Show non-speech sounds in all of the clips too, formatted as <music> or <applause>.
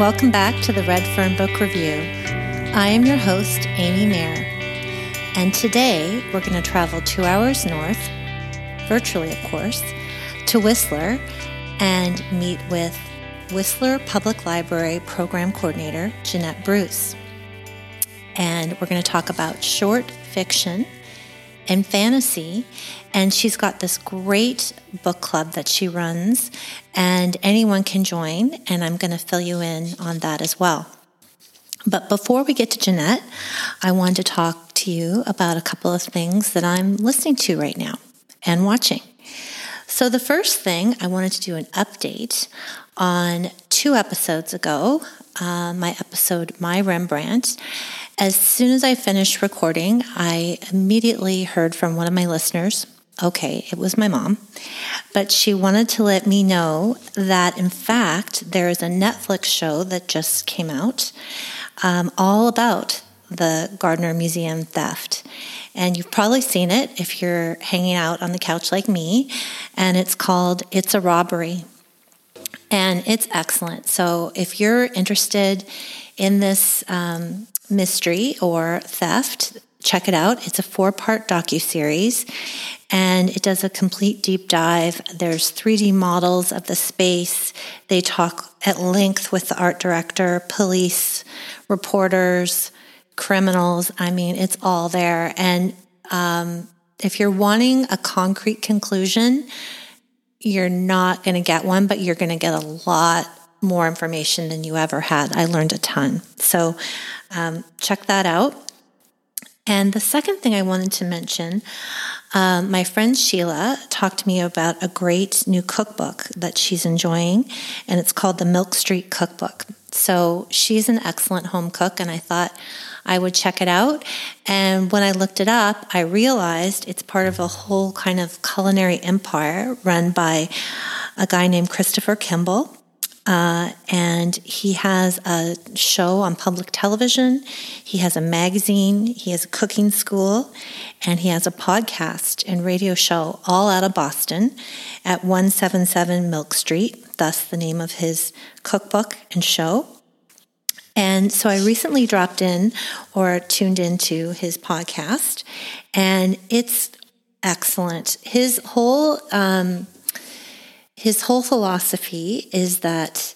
Welcome back to the Red Fern Book Review. I am your host, Amy Mayer, and today we're going to travel two hours north, virtually, of course, to Whistler and meet with Whistler Public Library Program Coordinator Jeanette Bruce. And we're going to talk about short fiction and fantasy. And she's got this great book club that she runs, and anyone can join. And I'm going to fill you in on that as well. But before we get to Jeanette, I wanted to talk to you about a couple of things that I'm listening to right now and watching. So, the first thing I wanted to do an update on two episodes ago, uh, my episode My Rembrandt. As soon as I finished recording, I immediately heard from one of my listeners. Okay, it was my mom, but she wanted to let me know that in fact there is a Netflix show that just came out um, all about the Gardner Museum theft. And you've probably seen it if you're hanging out on the couch like me, and it's called It's a Robbery and it's excellent. So if you're interested in this um, mystery or theft, check it out. It's a four-part docu series, and it does a complete deep dive. There's 3D models of the space. They talk at length with the art director, police, reporters, criminals. I mean, it's all there. And um, if you're wanting a concrete conclusion you're not going to get one, but you're going to get a lot more information than you ever had. I learned a ton. So um, check that out. And the second thing I wanted to mention um, my friend Sheila talked to me about a great new cookbook that she's enjoying, and it's called the Milk Street Cookbook. So she's an excellent home cook, and I thought I would check it out. And when I looked it up, I realized it's part of a whole kind of culinary empire run by a guy named Christopher Kimball. Uh, and he has a show on public television. He has a magazine. He has a cooking school. And he has a podcast and radio show all out of Boston at 177 Milk Street, thus the name of his cookbook and show. And so I recently dropped in or tuned into his podcast, and it's excellent. His whole um, his whole philosophy is that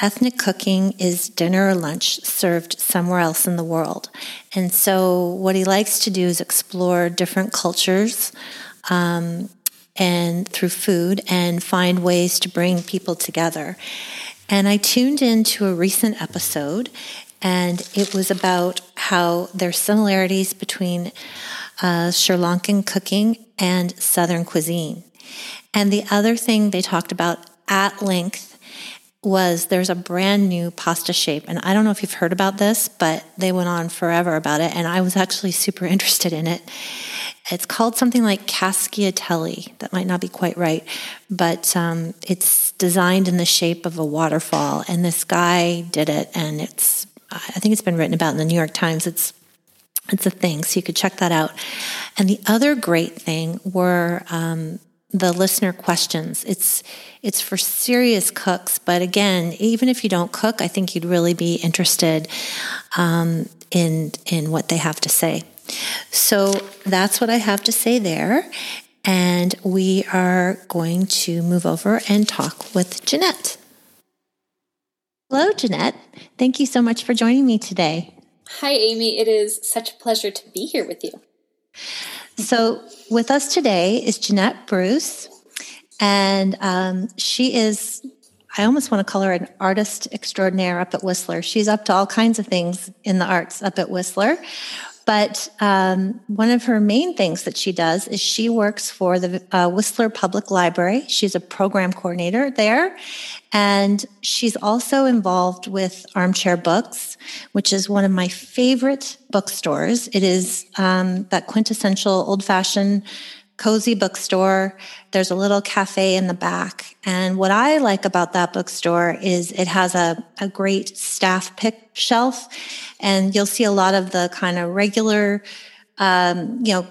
ethnic cooking is dinner or lunch served somewhere else in the world. And so, what he likes to do is explore different cultures um, and through food and find ways to bring people together. And I tuned into a recent episode, and it was about how there's similarities between uh, Sri Lankan cooking and Southern cuisine. And the other thing they talked about at length was there's a brand new pasta shape. And I don't know if you've heard about this, but they went on forever about it. And I was actually super <laughs> interested in it. It's called something like Casciatelli. That might not be quite right, but um, it's designed in the shape of a waterfall. And this guy did it, and it's I think it's been written about in the New York Times. It's it's a thing, so you could check that out. And the other great thing were um, the listener questions. It's it's for serious cooks, but again, even if you don't cook, I think you'd really be interested um, in in what they have to say. So that's what I have to say there. And we are going to move over and talk with Jeanette. Hello, Jeanette. Thank you so much for joining me today. Hi, Amy. It is such a pleasure to be here with you. So, with us today is Jeanette Bruce, and um, she is, I almost want to call her an artist extraordinaire up at Whistler. She's up to all kinds of things in the arts up at Whistler. But um, one of her main things that she does is she works for the uh, Whistler Public Library. She's a program coordinator there. And she's also involved with Armchair Books, which is one of my favorite bookstores. It is um, that quintessential old fashioned cozy bookstore. There's a little cafe in the back. And what I like about that bookstore is it has a, a great staff pick shelf. And you'll see a lot of the kind of regular, um, you know,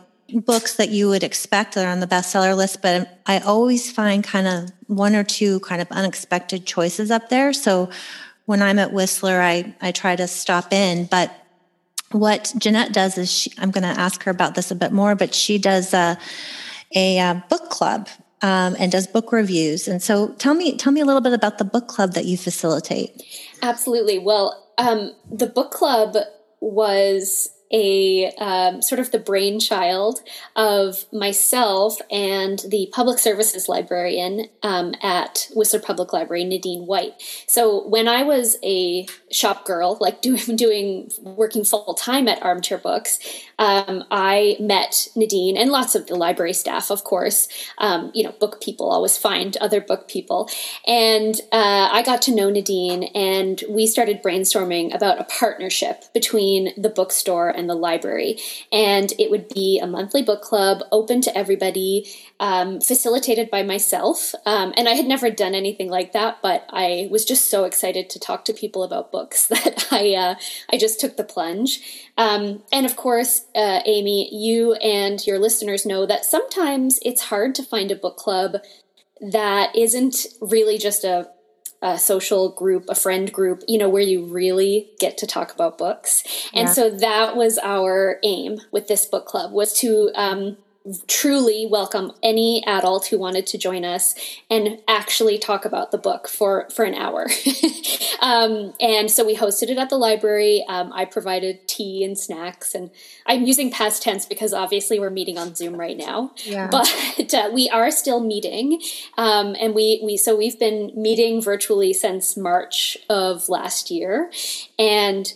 books that you would expect that are on the bestseller list, but I always find kind of one or two kind of unexpected choices up there. So when I'm at Whistler, I, I try to stop in. But what Jeanette does is she, I'm going to ask her about this a bit more, but she does a, a, a book club um, and does book reviews. And so tell me, tell me a little bit about the book club that you facilitate. Absolutely. Well, um, the book club was a um, sort of the brainchild of myself and the public services librarian um, at Whistler Public Library, Nadine White. So when I was a shop girl, like <laughs> doing doing working full time at Armchair Books, um, I met Nadine and lots of the library staff, of course. Um, you know, book people always find other book people, and uh, I got to know Nadine, and we started brainstorming about a partnership between the bookstore and the library. And it would be a monthly book club open to everybody, um, facilitated by myself. Um, and I had never done anything like that, but I was just so excited to talk to people about books <laughs> that I, uh, I just took the plunge. Um, and of course, uh, Amy, you and your listeners know that sometimes it's hard to find a book club that isn't really just a a social group, a friend group, you know, where you really get to talk about books. And yeah. so that was our aim with this book club was to um, truly welcome any adult who wanted to join us and actually talk about the book for for an hour. <laughs> Um, and so we hosted it at the library. Um, i provided tea and snacks and i'm using past tense because obviously we're meeting on zoom right now. Yeah. <laughs> but uh, we are still meeting. Um, and we we so we've been meeting virtually since march of last year. And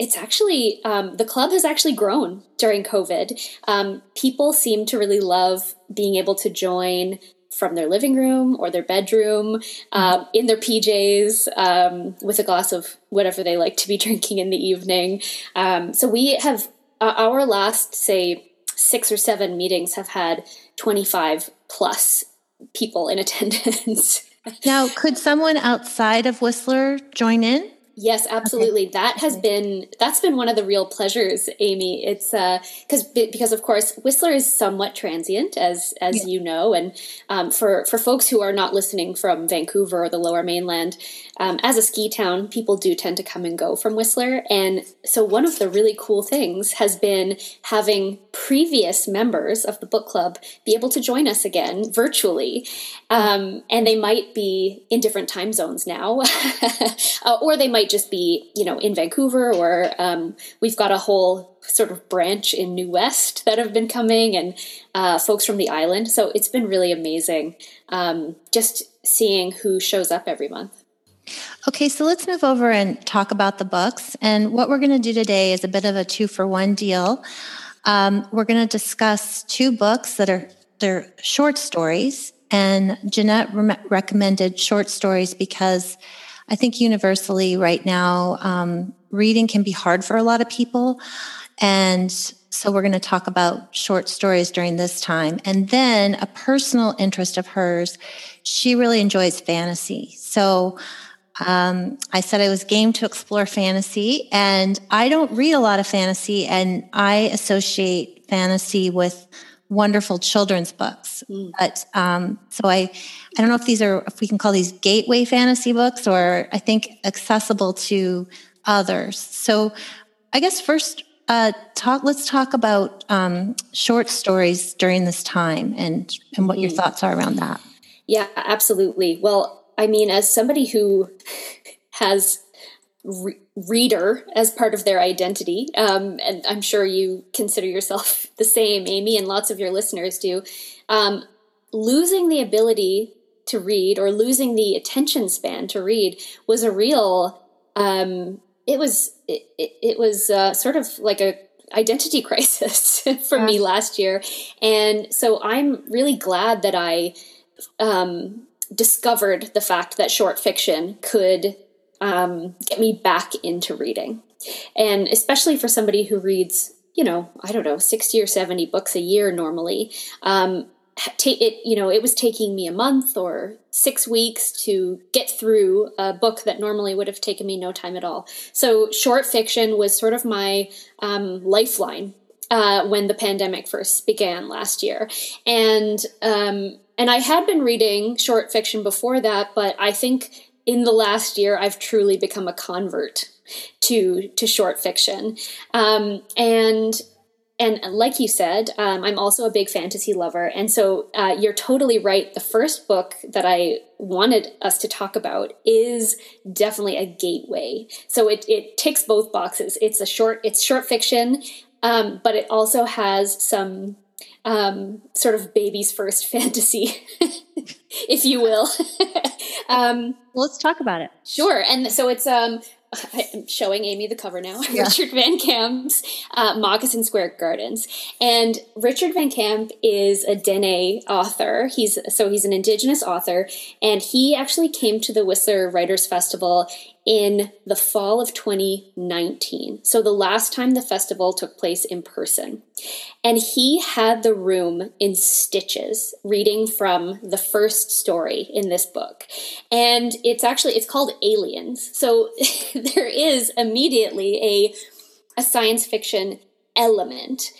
it's actually um, the club has actually grown during COVID. Um, people seem to really love being able to join from their living room or their bedroom uh, in their PJs um, with a glass of whatever they like to be <laughs> drinking in the evening. Um, so we have uh, our last say six or seven meetings have had 25 plus people in attendance. <laughs> now, could someone outside of Whistler join in? Yes, absolutely. Okay. That has been that's been one of the real pleasures, Amy. It's uh because because of course Whistler is somewhat transient, as as yeah. you know, and um, for for folks who are not listening from Vancouver or the Lower Mainland, um, as a ski town, people do tend to come and go from Whistler. And so, one of the really cool things has been having previous members of the book club be able to join us again virtually. Um, and they might be in different time zones now, <laughs> uh, or they might just be, you know, in Vancouver, or um, we've got a whole sort of branch in New West that have been coming, and uh, folks from the island. So, it's been really amazing um, just seeing who shows up every month. Okay, so let's move over and talk about the books. And what we're going to do today is a bit of a two for one deal. Um, we're going to discuss two books that are they're short stories, and Jeanette re- recommended short stories because I think universally right now um, reading can be hard for a lot of people, and so we're going to talk about short stories during this time. And then a personal interest of hers, she really enjoys fantasy, so. Um, I said I was game to explore fantasy, and I don't read a lot of fantasy, and I associate fantasy with wonderful children's books. Mm. But um, so I, I don't know if these are if we can call these gateway fantasy books, or I think accessible to others. So I guess first. Uh, talk. Let's talk about um, short stories during this time, and and what mm. your thoughts are around that. Yeah, absolutely. Well, I mean, as somebody who has re- reader as part of their identity, um, and I'm sure you consider yourself <laughs> the same, Amy, and lots of your listeners do, um, losing the ability to read or losing the attention span to read was a real. Um, it was it, it, was uh, sort of like a identity <laughs> crisis for yeah. me last year, and so I'm really glad that I um, discovered the fact that short fiction could um, get me back into reading. And especially for somebody who reads, you know, I don't know, 60 or 70 books a year normally, um, it you know it was taking me a month or six weeks to get through a book that normally would have taken me no time at all. So short fiction was sort of my um, lifeline uh, when the pandemic first began last year, and um, and I had been reading short fiction before that, but I think in the last year I've truly become a convert to to short fiction, um, and and like you said, um, I'm also a big fantasy lover. And so uh, you're totally right. The first book that I wanted us to talk about is definitely a gateway. So it, it ticks both boxes. It's a short, it's short fiction, um, but it also has some um, sort of baby's first <laughs> fantasy, if you will. <laughs> um, Let's talk about it. Sure. And so it's um, <laughs> I'm showing Amy the cover now. <laughs> Yeah. Richard Van Camp's uh, Moccasin Square Gardens, and Richard Van Camp is a Dene author. He's so he's an Indigenous author, and he actually came to the Whistler Writers Festival in the fall of 2019. So the last time the festival took place in person. And he had the room in stitches reading from the first story in this book. And it's actually it's called Aliens. So <laughs> there is immediately a a science fiction element.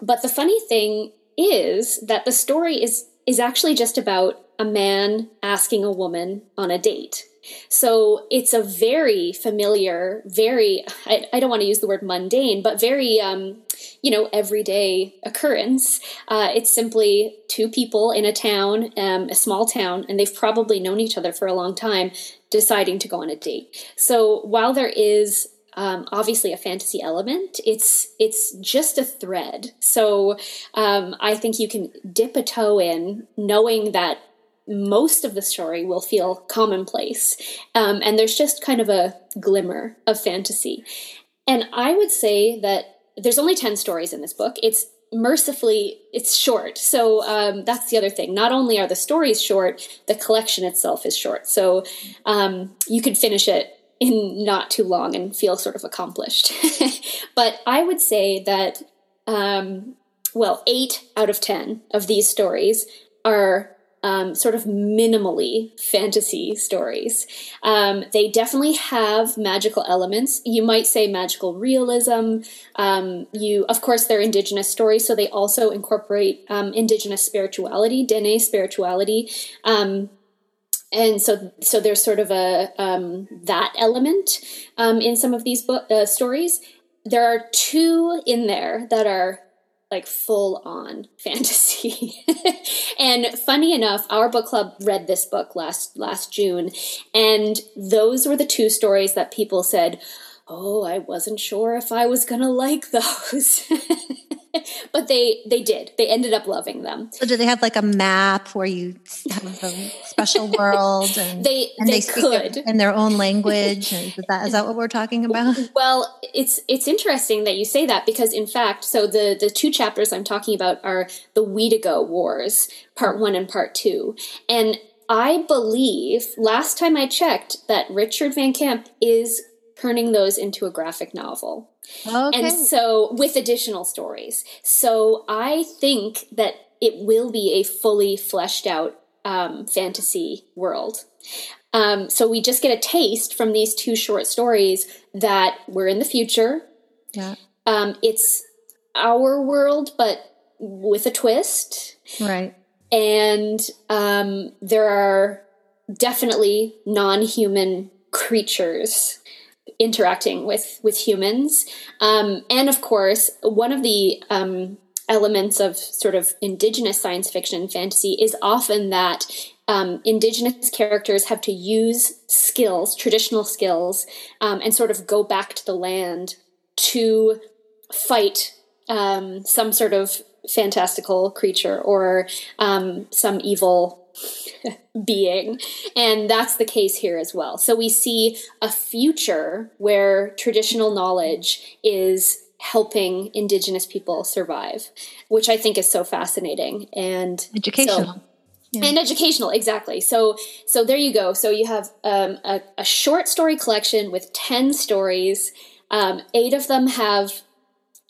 But the funny thing is that the story is is actually just about a man asking a woman on a date. So it's a very familiar, very, I, I don't want to use the word mundane, but very, um, you know, everyday occurrence. Uh, it's simply two people in a town, um, a small town, and they've probably known each other for a long time, deciding to go on a date. So while there is um, obviously a fantasy element. It's it's just a thread. So um, I think you can dip a toe in, knowing that most of the story will feel commonplace. Um, and there's just kind of a glimmer of fantasy. And I would say that there's only 10 stories in this book. It's mercifully it's short so um, that's the other thing not only are the stories short the collection itself is short so um, you could finish it in not too long and feel sort of accomplished <laughs> but i would say that um, well eight out of ten of these stories are um, sort of minimally fantasy stories. Um, they definitely have magical elements. You might say magical realism. Um, you, of course, they're indigenous stories, so they also incorporate um, indigenous spirituality, Dene spirituality um, and so so there's sort of a um, that element um, in some of these book, uh, stories there are two in there that are like full on <laughs> fantasy. and funny enough, our book club read this book last last June and those were the two stories that people said, "Oh, I wasn't sure if I was going to like those." <laughs> <laughs> but they they did. They ended up loving them. So do they have like a map where you have a special <laughs> world and they and they, they could in their own language? is that is that what we're talking <laughs> about? Well, it's it's interesting that you say that because in fact, so the the two chapters I'm talking about are the Wheetago Wars, part one and part two, and I believe last time I checked that Richard Van Camp is turning those into a graphic novel. Okay. And so with additional stories. So I think that it will be a fully fleshed out um, fantasy world. Um, so we just get a taste from these two short stories that we're in the future. Yeah. Um, it's our world, but with a twist. Right. And um, there are definitely non human creatures interacting with with humans. Um, and of course one of the um, elements of sort of indigenous science fiction fantasy is often that um, indigenous characters have to use skills traditional skills um, and sort of go back to the land to fight um, some sort of fantastical creature or um, some evil being. And that's the case here as well. So we see a future where traditional knowledge is helping indigenous people survive, which I think is so fascinating and educational. So, yeah. And educational, exactly. So, so there you go. So you have um, a, a, short story collection with ten stories. Um, eight of them have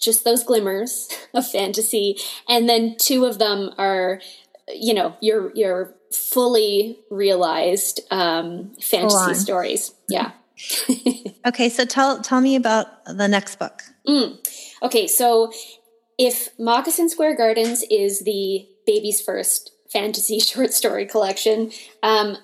just those glimmers <laughs> of fantasy, and then two of them are, you know, your your fully realized um, fantasy stories. Yeah. <laughs> okay, so tell tell me about the next book. Mm. Okay, so if Moccasin Square Gardens is the baby's first fantasy <laughs> short story collection, um,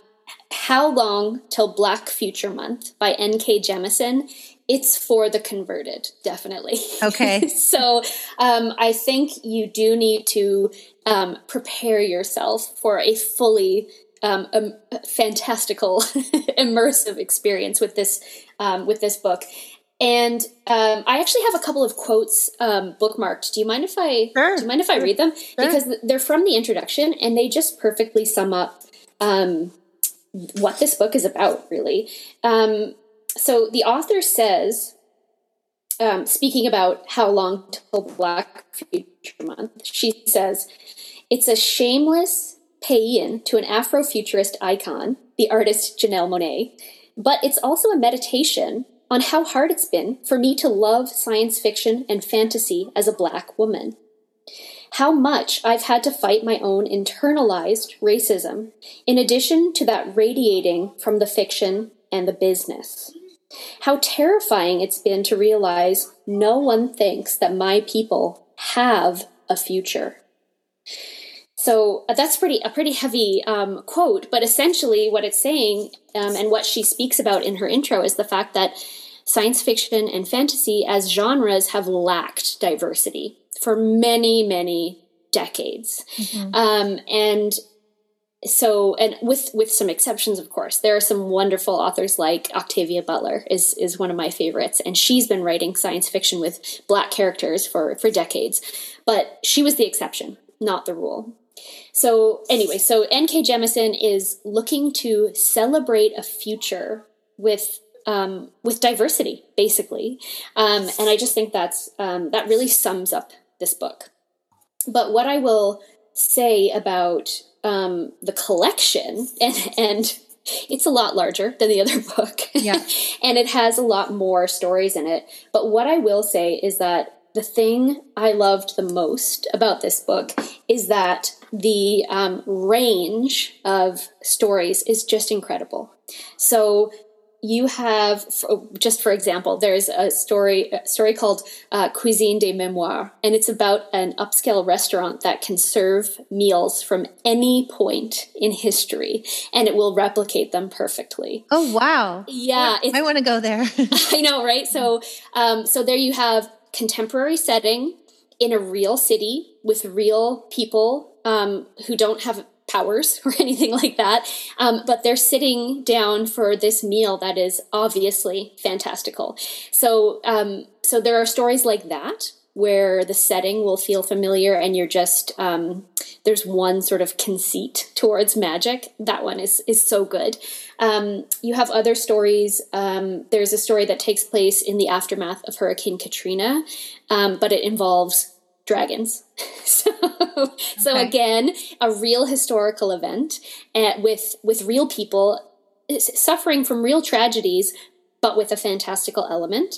How Long Till Black Future Month by N.K. Jemisin it's for the converted, definitely. Okay. <laughs> so um, I think you do need to um, prepare yourself for a fully um, fantastical, <laughs> immersive experience with this um, with this book. And um, I actually have a couple of quotes um, bookmarked. Do you mind if I sure. do you mind if I read them? Sure. Because they're from the introduction and they just perfectly sum up um, what this book is about. Really, um, so the author says, um, speaking about how long till Black Future Month, she says, it's a shameless pay-in to an Afrofuturist icon, the artist Janelle Monáe, but it's also a meditation on how hard it's been for me to love science fiction and fantasy as a black woman. How much I've had to fight my own internalized racism, in addition to that radiating from the fiction and the business. How terrifying it's been to realize no one thinks that my people have a future. So uh, that's pretty a pretty heavy um, quote, but essentially what it's saying um, and what she speaks about in her intro is the fact that science fiction and fantasy as genres have lacked diversity for many many decades, mm-hmm. um, and so and with with some exceptions of course there are some wonderful authors like octavia butler is is one of my favorites. And she's been writing science fiction with black characters for for decades. But she was the exception not the rule. So anyway so nk jemisin is looking to celebrate a future with um, with diversity basically. Um, and i just think that's um, that really sums up this book. But what i will say about um, the collection, and and it's a lot larger than the other <laughs> book. Yeah, <laughs> and it has a lot more stories in it. But what I will say is that the thing I loved the most about this book is that the um, range of stories is just incredible. So you have just for example there's a story a story called uh, cuisine des memoires and it's about an upscale restaurant that can serve meals from any point in history and it will replicate them perfectly. Oh wow. Yeah i want to go there. <laughs> <laughs> I know right? So um, so there you have contemporary setting in a real city with real people um, who don't have powers <laughs> or anything like that. Um, but they're sitting down for this meal that is obviously fantastical. So, um, so there are stories like that where the setting will feel familiar and you're just um, there's one sort of conceit towards magic that one is is so good um, you have other stories um, there's a story that takes place in the aftermath of hurricane katrina um, but it involves dragons. <laughs> so, okay. so again, a real historical event uh, with with real people suffering from real tragedies, but with a fantastical element.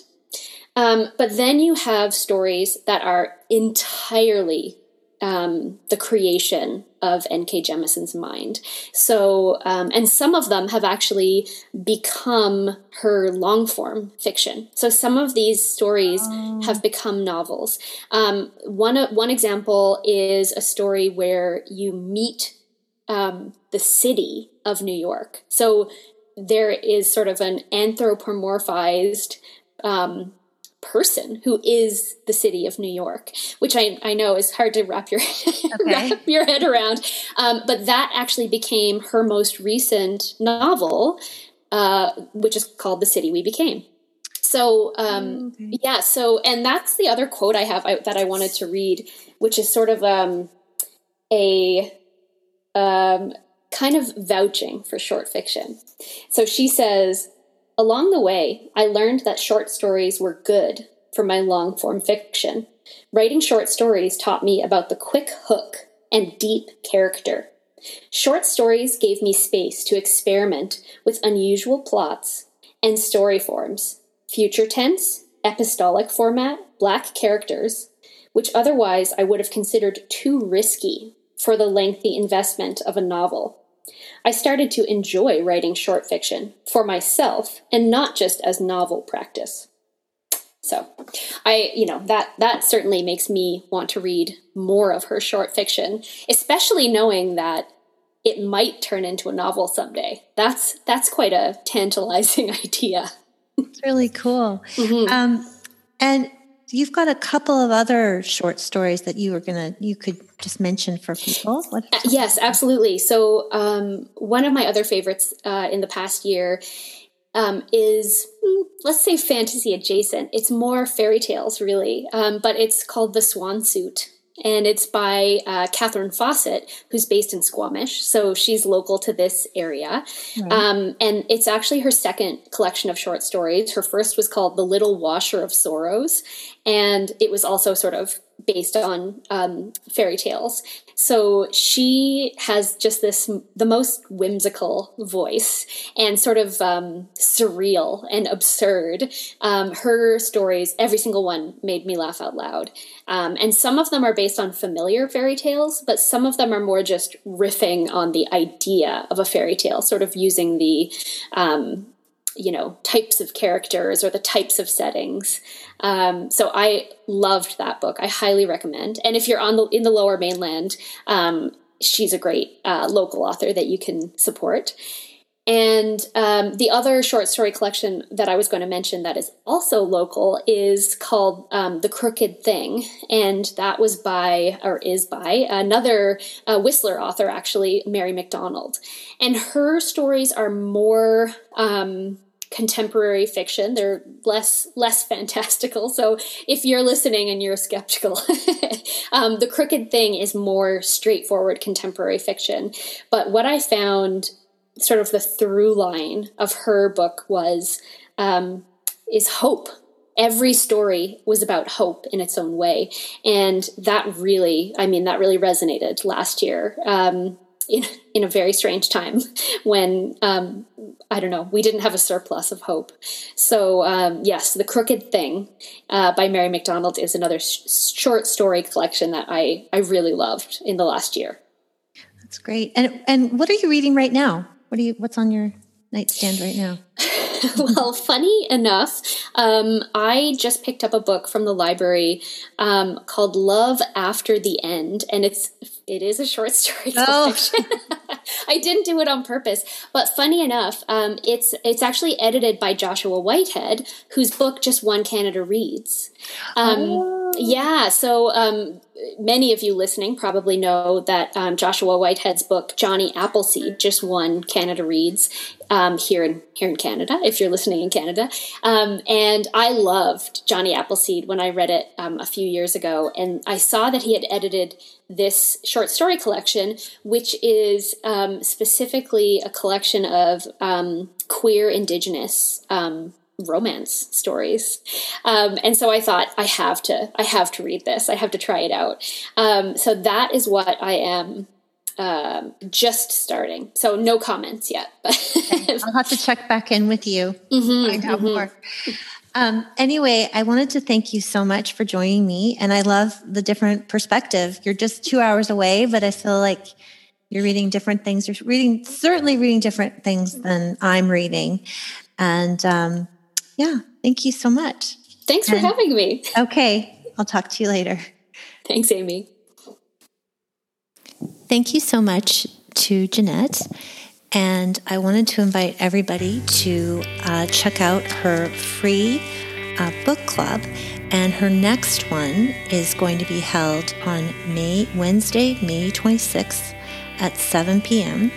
Um, but then you have stories that are entirely um, the creation of N.K. Jemisin's mind. So, um, and some of them have actually become her long form fiction. So, some of these stories oh. have become novels. Um, one one example is a story where you meet um, the city of New York. So, there is sort of an anthropomorphized um, person who is the city of New York, which I, I know is hard to wrap your <laughs> okay. wrap your head around. Um, but that actually became her most recent novel, uh, which is called "The City We Became." So um, okay. yeah, so and that's the other quote I have I, that I wanted to read, which is sort of um, a um, kind of vouching for short fiction. So she says. Along the way, I learned that short stories were good for my long form fiction. Writing short stories taught me about the quick hook and deep character. Short stories gave me space to experiment with unusual plots and story forms, future tense, epistolic format, black characters, which otherwise I would have considered too risky for the lengthy investment of a novel. I started to enjoy writing short fiction for myself and not just as novel practice. So, I, you know, that that certainly makes me want to read more of her short fiction, especially knowing that it might turn into a novel someday. That's that's quite a tantalizing <laughs> idea. It's really cool. Mm-hmm. Um, and you've got a couple of other short stories that you were gonna you could just mention for people. Uh, yes, absolutely. So um, one of my other favorites uh, in the past year um, is hmm, let's say fantasy adjacent. It's more fairy tales, really, um, but it's called The Swan Suit. And it's by uh, Katherine Fawcett, who's based in Squamish. So she's local to this area. Right. Um, and it's actually her second collection of short stories. Her first was called The Little Washer of Sorrows. And it was also sort of based on um, fairy tales. So she has just this the most whimsical voice and sort of um, surreal and absurd. Um, her stories, every single one, made me laugh out loud. Um, and some of them are based on familiar fairy tales, but some of them are more just riffing on the idea of a fairy tale, sort of using the um, you know types of characters or the types of settings um, so i loved that book i highly recommend and if you're on the in the lower mainland um, she's a great uh, local author that you can support and um, the other short story collection that I was going to mention that is also local is called um, The Crooked Thing. And that was by, or is by, another uh, Whistler author, actually, Mary MacDonald. And her stories are more. Um, contemporary fiction. They're less less fantastical. So if you're listening and you're skeptical, <laughs> um, the Crooked Thing is more straightforward contemporary fiction. But what I found, sort of the through line of her book was um, is hope. Every story was about hope in its own way, and that really, I mean, that really resonated last year. Um, in, in a very strange time <laughs> when um, I don't know we didn't have a surplus of hope. So um, yes, the Crooked Thing uh, by Mary MacDonald is another sh- short story collection that I I really loved in the last year. That's great. And and what are you reading right now? What are you what's on your nightstand right now? <laughs> well, funny enough, um, I just picked up a book from the library um, called "Love After the End," and it's it is a short <laughs> story collection. Oh. <laughs> I didn't do it on purpose, but funny enough, um, it's it's actually edited by Joshua Whitehead, whose book just won Canada Reads. Um, oh. Yeah, so um, many of you listening probably know that um, Joshua Whitehead's book Johnny Appleseed just won Canada Reads um, here in here in Canada. If you're listening in Canada, um, and I loved Johnny Appleseed when I read it um, a few years ago, and I saw that he had edited this short story collection, which is um, specifically a collection of um, queer Indigenous romance stories. Um, and so i thought i have to i have to read this. I have to try it out. Um, so that is what i am um, just starting. So no comments yet okay. i'll have to check back in with you. Mm-hmm, find out mm-hmm. more um, anyway i wanted to thank you so much for joining me and i love the different perspective you're just two hours away but i feel like you're reading different things you're reading certainly reading different things than i'm reading and um, yeah. Thank you so much. Thanks for having me. Okay. I'll talk to you later. Thanks, Amy. Thank you so much to Jeanette. And I wanted to invite everybody to uh, check out her free uh, book club. And her next one is going to be held on May Wednesday, May 26th at 7 p.m.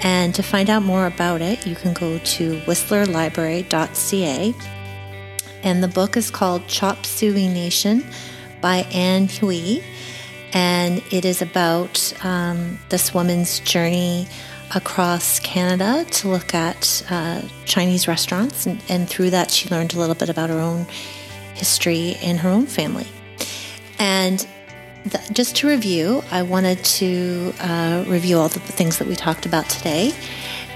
And to find out more about it, you can go to whistlerlibrary.ca. And the book is called Chop Suey Nation by Ann Hui. And it is about um, this woman's journey across Canada to look at uh, Chinese restaurants. And, and through that, she learned a little bit about her own history in her own family. And just to review, I wanted to uh, review all the things that we talked about today.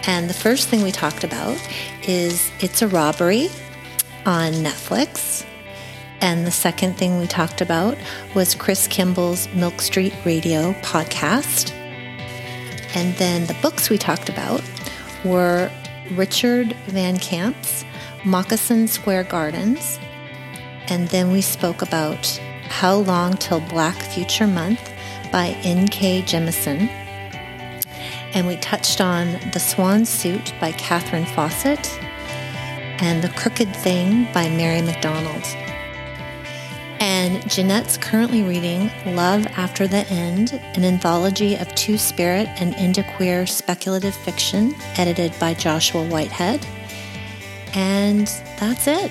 And the first thing we talked about is It's a Robbery on Netflix. And the second thing we talked about was Chris Kimball's Milk Street Radio podcast. And then the books we talked about were Richard Van Camp's Moccasin Square Gardens And then we spoke about How Long Till Black Future Month by N.K. Jemisin. And we touched on The Swan Suit by Katherine Fawcett and The Crooked Thing by Mary MacDonald. And Jeanette's currently reading Love After the End, an anthology of two spirit and indiqueer speculative fiction edited by Joshua Whitehead. And that's it.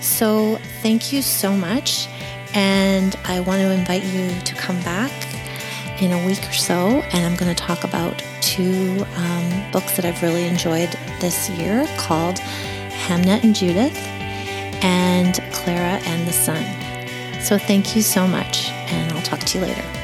So thank you so much. And I want to invite you to come back in a week or so. And I'm going to talk about two um, books that I've really enjoyed this year called Hamnet and Judith and Clara and the Sun. So thank you so much, and I'll talk to you later.